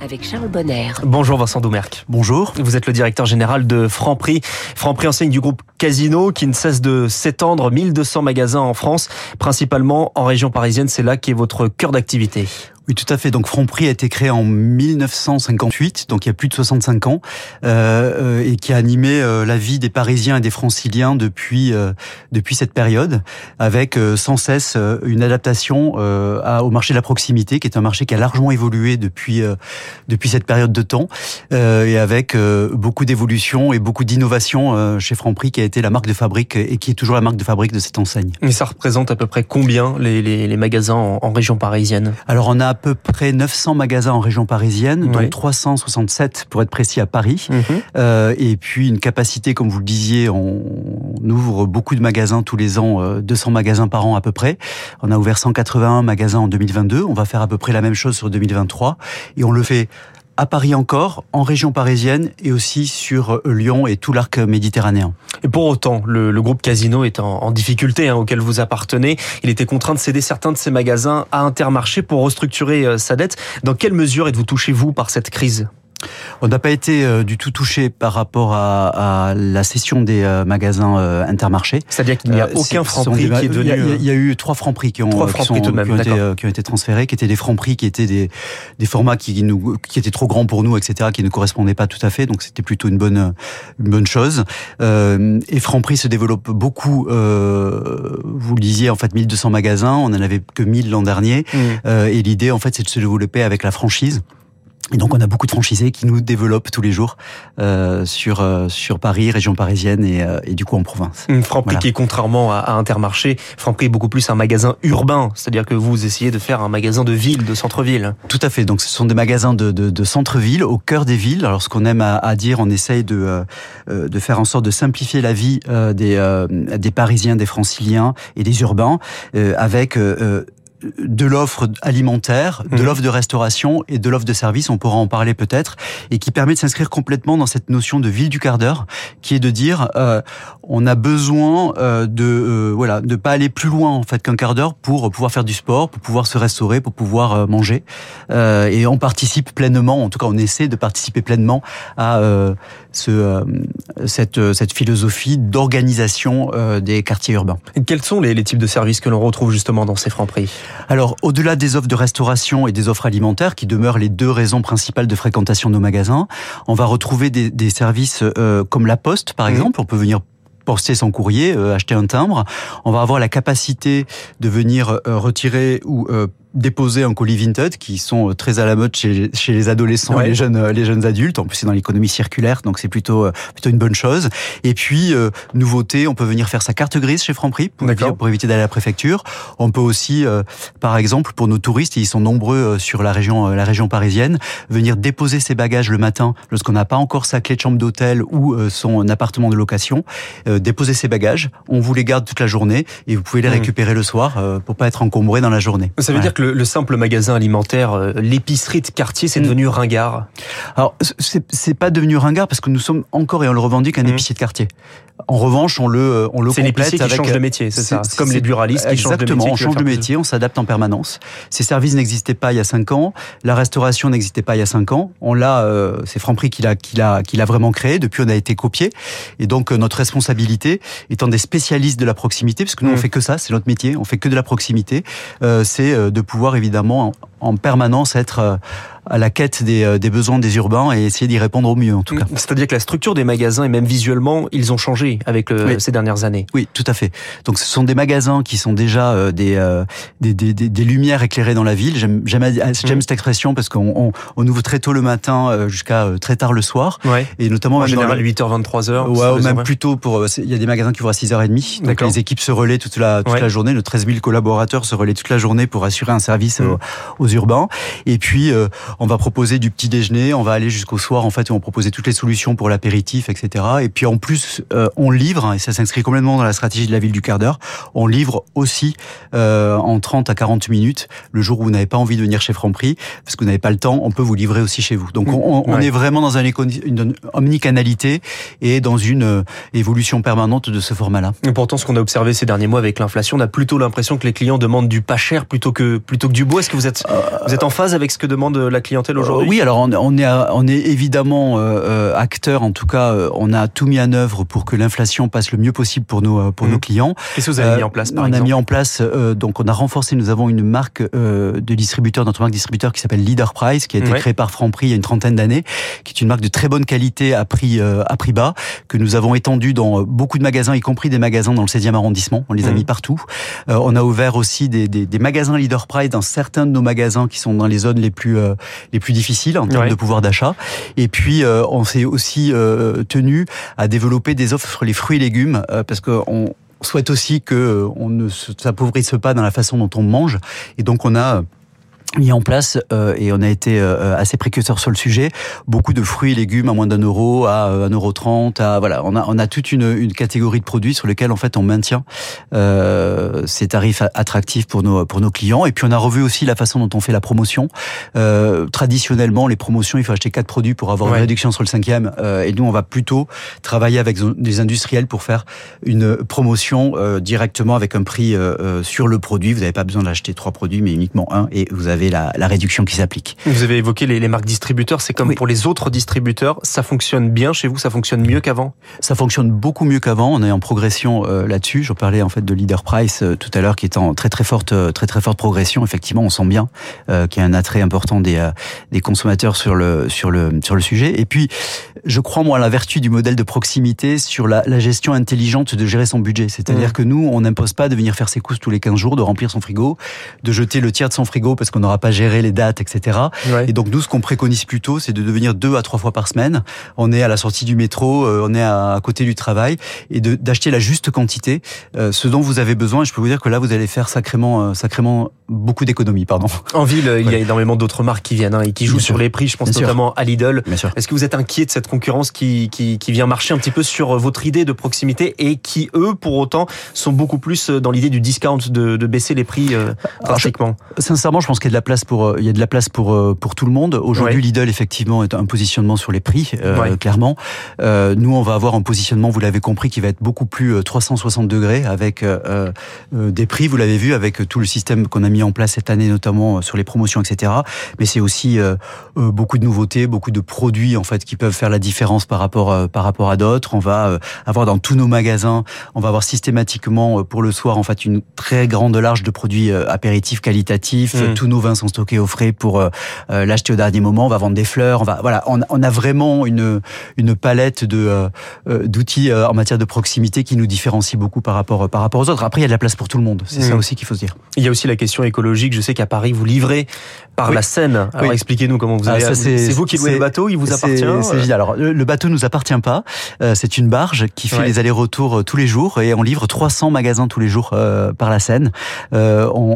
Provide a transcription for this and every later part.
avec Charles Bonner. Bonjour Vincent Doumerc. Bonjour. Vous êtes le directeur général de Franprix. Franprix enseigne du groupe Casino qui ne cesse de s'étendre. 1200 magasins en France, principalement en région parisienne. C'est là qui est votre cœur d'activité. Oui, tout à fait. Donc Franprix a été créé en 1958, donc il y a plus de 65 ans, euh, et qui a animé euh, la vie des Parisiens et des Franciliens depuis euh, depuis cette période, avec euh, sans cesse euh, une adaptation à, au marché de la proximité, qui est un marché qui a largement évolué depuis depuis cette période de temps, et avec beaucoup d'évolution et beaucoup d'innovation chez Franprix, qui a été la marque de fabrique et qui est toujours la marque de fabrique de cette enseigne. Mais ça représente à peu près combien les, les, les magasins en, en région parisienne? Alors on a à peu près 900 magasins en région parisienne, dont 367 pour être précis à Paris. Mhm. Euh, et puis une capacité, comme vous le disiez, on, ouvre beaucoup de magasins tous les ans, 200 euh, magasins par an à peu près. On a ouvert 181 magasins en 2022. On va faire à peu près la même chose sur 2023. Et on le fait à Paris encore, en région parisienne et aussi sur Lyon et tout l'arc méditerranéen. Et pour autant, le, groupe Casino est en, en difficulté hein, auquel vous appartenez. Il était contraint de céder certains de ses magasins à Intermarché pour restructurer euh, sa dette. Dans quelle mesure êtes-vous touché, vous, par cette crise? On n'a pas été euh, du tout touché par rapport à, à la cession des euh, magasins euh, Intermarché. C'est-à-dire qu'il n'y a aucun Franprix qui est devenu. Il y, a, eu trois Franprix qui ont, qui, sont, qui, ont été, qui ont été transférés, qui étaient des Franprix, qui étaient des, des formats qui, nous, qui étaient trop grands pour nous, etc., qui ne correspondaient pas tout à fait. Donc c'était plutôt une bonne, une bonne chose. Euh, et Franprix se développe beaucoup. Euh, vous le disiez, en fait, 1200 magasins. On en avait que 1000 l'an dernier. Mmh. Euh, et l'idée, en fait, c'est de se développer avec la franchise. Et donc on a beaucoup de franchisés qui nous développent tous les jours euh, sur euh, sur Paris, région parisienne et, euh, et du coup en province. Franprix qui est contrairement à, Intermarché, Franprix est beaucoup plus un magasin urbain, c'est-à-dire que vous essayez de faire un magasin de ville, de centre-ville. Tout à fait. Donc ce sont des magasins de, de, de centre-ville, au cœur des villes. Alors ce qu'on aime à, à, dire, on essaye de euh, de faire en sorte de simplifier la vie des des Parisiens, des Franciliens et des urbains avec de l'offre alimentaire, de mhm. l'offre de restauration et de l'offre de service, on pourra en parler peut-être, et qui permet de s'inscrire complètement dans cette notion de ville du quart d'heure, qui est de dire euh, on a besoin euh, de euh, voilà de pas aller plus loin en fait qu'un quart d'heure pour pouvoir faire du sport, pour pouvoir se restaurer, pour pouvoir euh, manger, euh, et on participe pleinement, en tout cas on essaie de participer pleinement à ce cette cette philosophie d'organisation des quartiers urbains. Et quels sont les, les types de services que l'on retrouve justement dans ces francs prix? Alors, au-delà des offres de restauration et des offres alimentaires, qui demeurent les deux raisons principales de fréquentation de nos magasins, on va retrouver des, des services euh, comme la poste, par exemple. On peut venir poster son courrier, euh, acheter un timbre. On va avoir la capacité de venir euh, retirer ou déposer un colis vintage qui sont euh, très à la mode chez, chez les adolescents et les jeunes euh, les jeunes adultes. En plus c'est dans l'économie circulaire donc c'est plutôt euh, plutôt une bonne chose. Et puis nouveauté on peut venir faire sa carte grise chez Franprix pour, pour éviter d'aller à la préfecture. On peut aussi par exemple pour nos touristes et ils sont nombreux sur la région la région parisienne venir déposer ses bagages le matin lorsqu'on n'a pas encore sa clé de chambre d'hôtel ou son appartement de location. Déposer ses bagages on vous les garde toute la journée et vous pouvez les mmh. récupérer le soir pour pas être encombré dans la journée. Ça veut dire que le, simple magasin alimentaire, euh, l'épicerie de quartier, c'est mm. devenu ringard Alors, c'est pas devenu ringard parce que nous sommes encore et on le revendique un mm. épicier de quartier. En revanche, on le, on le complète qui avec. change de métier, c'est ça. Comme les buralistes qui changent de métier. Exactement, on change de métier, on s'adapte en permanence. Ces services n'existaient pas il y a cinq ans. La restauration n'existait pas il y a cinq ans. On l'a, euh, c'est Franprix qui l'a, qui l'a, qui l'a vraiment créé. Depuis, on a été copié. Et donc, euh, notre responsabilité, étant des spécialistes de la proximité, parce que nous, on mm. fait que ça, c'est notre métier, on fait que de la proximité, euh, c'est euh, de pouvoir évidemment en permanence être euh, à la quête des, euh, des, besoins des urbains et essayer d'y répondre au mieux en tout cas. C'est-à-dire que la structure des magasins et même visuellement, ils ont changé avec le, ces dernières années. Oui, tout à fait. Donc ce sont des magasins qui sont déjà euh, des, des, des, des, lumières éclairées dans la ville. J'aime j'aime mm. cette expression parce qu'on on, on, ouvre très tôt le matin jusqu'à très tard le soir. Ouais. Et notamment en général 8h 23h. Ouais, ou même plus tôt pour il y a des magasins qui ouvrent à 6h30. Donc les équipes se relaient toute la toute la journée, nos 13 000 collaborateurs se relaient toute la journée pour assurer un service mm. aux urbains. Et puis, euh, on va proposer du petit déjeuner, on va aller jusqu'au soir, en fait, où on proposer toutes les solutions pour l'apéritif, etc. Et puis, en plus, euh, on livre, et ça s'inscrit complètement dans la stratégie de la ville du quart d'heure, on livre aussi euh, en 30 à 40 minutes, le jour où vous n'avez pas envie de venir chez Franprix, parce que vous n'avez pas le temps, on peut vous livrer aussi chez vous. Donc, on, on est vraiment dans un une omnicanalité et dans une évolution permanente de ce format-là. Et pourtant, ce qu'on a observé ces derniers mois avec l'inflation, on a plutôt l'impression que les clients demandent du pas cher plutôt que plutôt que du beau. Est-ce que vous êtes Vous êtes en phase avec ce que demande la clientèle aujourd'hui Oui, alors on, on, est, on est évidemment acteur. En tout cas, on a tout mis en œuvre pour que l'inflation passe le mieux possible pour nos pour nos mmh. clients. Qu'est-ce que vous avez mis en place par On exemple a mis en place donc on a renforcé. Nous avons une marque de distributeur, notre marque distributeur qui s'appelle Leader Price, qui a été créée par Franprix il y a une trentaine d'années, qui est une marque de très bonne qualité à prix à prix bas que nous avons étendu dans beaucoup de magasins, y compris des magasins dans le 16e arrondissement. On les a mmh. mis partout. on a ouvert aussi des, des, des, magasins Leader Price dans certains de nos magasins qui sont dans les zones les plus les plus difficiles en termes de pouvoir d'achat. Et puis on s'est aussi tenu à développer des offres sur les fruits et légumes parce que on souhaite aussi que on ne s'appauvrisse pas dans la façon dont on mange. Et donc on a mis en place euh, et on a été euh, assez précurseur sur le sujet. Beaucoup de fruits et légumes à moins d'un euro à euh, un euro trente à voilà. On a on a toute une, une catégorie de produits sur lesquels en fait on maintient euh, ces tarifs attractifs pour nos pour nos clients. Et puis on a revu aussi la façon dont on fait la promotion. Euh, traditionnellement les promotions il faut acheter quatre produits pour avoir une réduction sur le cinquième et nous on va plutôt travailler avec des industriels pour faire une promotion directement avec un prix sur le produit. Vous n'avez pas besoin d'acheter trois produits mais uniquement un et vous avez la, réduction qui s'applique. Vous avez évoqué les, marques distributeurs, c'est comme pour les autres distributeurs, ça fonctionne bien chez vous, ça fonctionne mieux qu'avant? Ça fonctionne beaucoup mieux qu'avant, on est en progression euh, là-dessus. Je parlais en fait de Leader Price euh, tout à l'heure qui est en très très forte euh, très très forte progression. Effectivement, on sent bien qu'il y a un attrait important des des consommateurs sur le sur le sur le sujet. Et puis, je crois moi à la vertu du modèle de proximité sur la, gestion intelligente de gérer son budget. C'est-à-dire mmh. que nous, on n'impose pas de venir faire ses courses tous les 15 jours, de remplir son frigo, de jeter le tiers de son frigo parce qu'on n'aura pas géré les dates, etc. Et donc nous, ce qu'on préconise plutôt, c'est de devenir deux à trois fois par semaine. On est à la sortie du métro, euh, on est à, côté du travail, et d'acheter la juste quantité, euh, ce dont vous avez besoin. Et je peux vous dire que là, vous allez faire sacrément, euh, sacrément beaucoup d'économies, pardon. En ville, il y a énormément d'autres marques qui viennent hein, et qui jouent sur les prix. Je pense notamment à Lidl. Est-ce que vous êtes inquiet de cette concurrence qui, qui, qui vient marcher un petit peu sur votre idée de proximité et qui, eux, pour autant, sont beaucoup plus dans l'idée du discount, de, de baisser les prix drastiquement Sincèrement, je pense qu'il y a de la place pour euh, il y a de la place pour euh, pour tout le monde. Aujourd'hui, Lidl effectivement est un positionnement sur les prix, euh, clairement. nous, on va avoir un positionnement, vous l'avez compris, qui va être beaucoup plus 360 degrés avec des prix, vous l'avez vu, avec tout le système qu'on a mis en place cette année, notamment sur les promotions, etc. Mais c'est aussi beaucoup de nouveautés, beaucoup de produits en fait qui peuvent faire la différence par rapport par rapport à d'autres. On va avoir dans tous nos magasins, on va avoir systématiquement pour le soir en fait une très grande large de produits apéritifs qualitatifs. Mmh. Tous nos vins sont stockés au frais pour euh, euh, l'acheter au dernier moment. On va vendre des fleurs. On va voilà, on, on a vraiment une une palette de euh, d'outils en matière de proximité qui nous différencie beaucoup par rapport par rapport aux autres. Après, il y a de la place pour tout le monde. C'est ça mmh. aussi qu'il faut se dire. Il y a aussi la question écologique. Je sais qu'à Paris, vous livrez par la Seine. Alors expliquez-nous comment vous ah, avez. c'est vous qui louez le bateau. Il vous appartient. C'est Alors le, bateau nous appartient pas. c'est une barge qui fait les allers-retours tous les jours et on livre 300 magasins tous les jours par la Seine.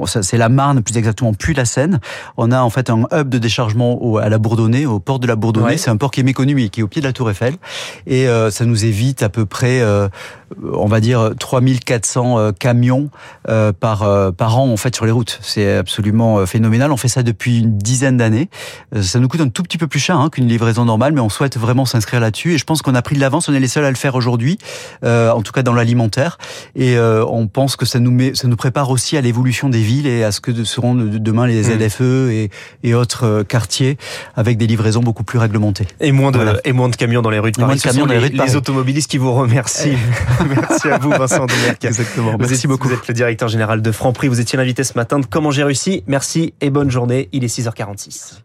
c'est la Marne plus exactement, puis la Seine. On a en fait un hub de déchargement à la Bourdonnais, au port de la Bourdonnais. C'est un port qui est méconnu mais qui est au pied de la Tour Eiffel. Et euh, ça nous évite à peu près, euh, on va dire, 3400 euh, camions par, par an en fait sur les routes. C'est absolument phénoménal. On fait ça depuis une dizaine d'années. Ça nous coûte un tout petit peu plus cher hein, qu'une livraison normale, mais on souhaite vraiment s'inscrire là-dessus. Et je pense qu'on a pris de l'avance. On est les seuls à le faire aujourd'hui, en tout cas dans l'alimentaire. Et on pense que ça nous met, ça nous prépare aussi à l'évolution des villes et à ce que seront demain les mmh. ZFE et, et autres euh, quartiers avec des livraisons beaucoup plus réglementées. Et moins de, et moins de camions dans les rues de Paris. Ce sont les, les, automobilistes qui vous remercient. Merci à vous, Vincent Demerck. Exactement. Vous Merci êtes, beaucoup. Vous êtes le directeur général de Franprix. Vous étiez l'invité ce matin de Comment j'ai réussi. Merci et bonne journée. Il est 6h46.